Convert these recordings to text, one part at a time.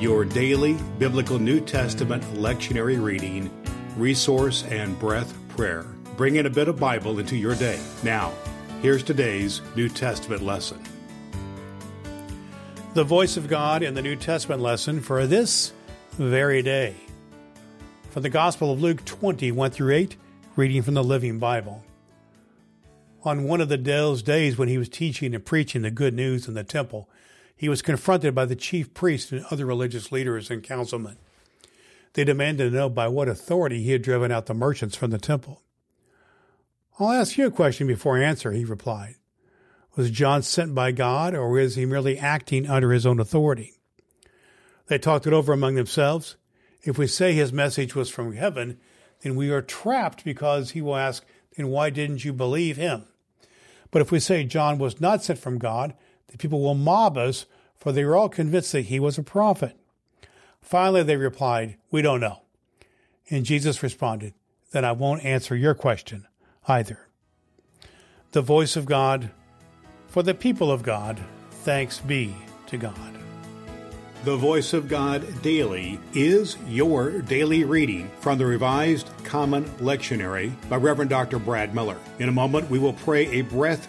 your daily biblical New Testament lectionary reading, resource, and breath prayer. Bring in a bit of Bible into your day. Now, here's today's New Testament lesson. The voice of God in the New Testament lesson for this very day. From the Gospel of Luke 20, 1 through 8, reading from the Living Bible. On one of the days when he was teaching and preaching the good news in the temple, he was confronted by the chief priests and other religious leaders and councilmen. They demanded to know by what authority he had driven out the merchants from the temple. I'll ask you a question before I answer, he replied. Was John sent by God, or is he merely acting under his own authority? They talked it over among themselves. If we say his message was from heaven, then we are trapped because he will ask, then why didn't you believe him? But if we say John was not sent from God, the people will mob us, for they were all convinced that he was a prophet. Finally, they replied, We don't know. And Jesus responded, Then I won't answer your question either. The voice of God for the people of God, thanks be to God. The Voice of God Daily is your daily reading from the Revised Common Lectionary by Reverend Dr. Brad Miller. In a moment, we will pray a breath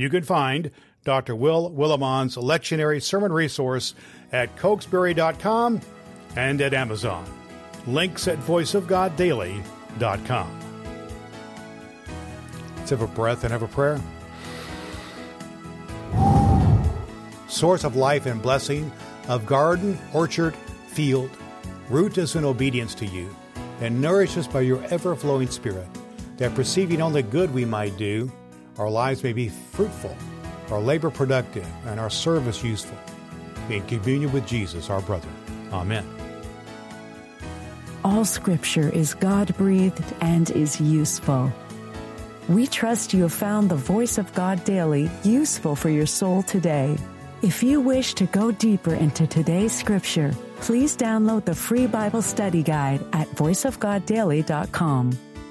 You can find Dr. Will Willimon's lectionary sermon resource at cokesbury.com and at Amazon. Links at voiceofgoddaily.com. Let's have a breath and have a prayer. Source of life and blessing, of garden, orchard, field, root us in obedience to you, and nourish us by your ever flowing spirit, that perceiving only good we might do, our lives may be fruitful, our labor productive, and our service useful. In communion with Jesus, our brother. Amen. All scripture is God breathed and is useful. We trust you have found the voice of God daily useful for your soul today. If you wish to go deeper into today's scripture, please download the free Bible study guide at voiceofgoddaily.com.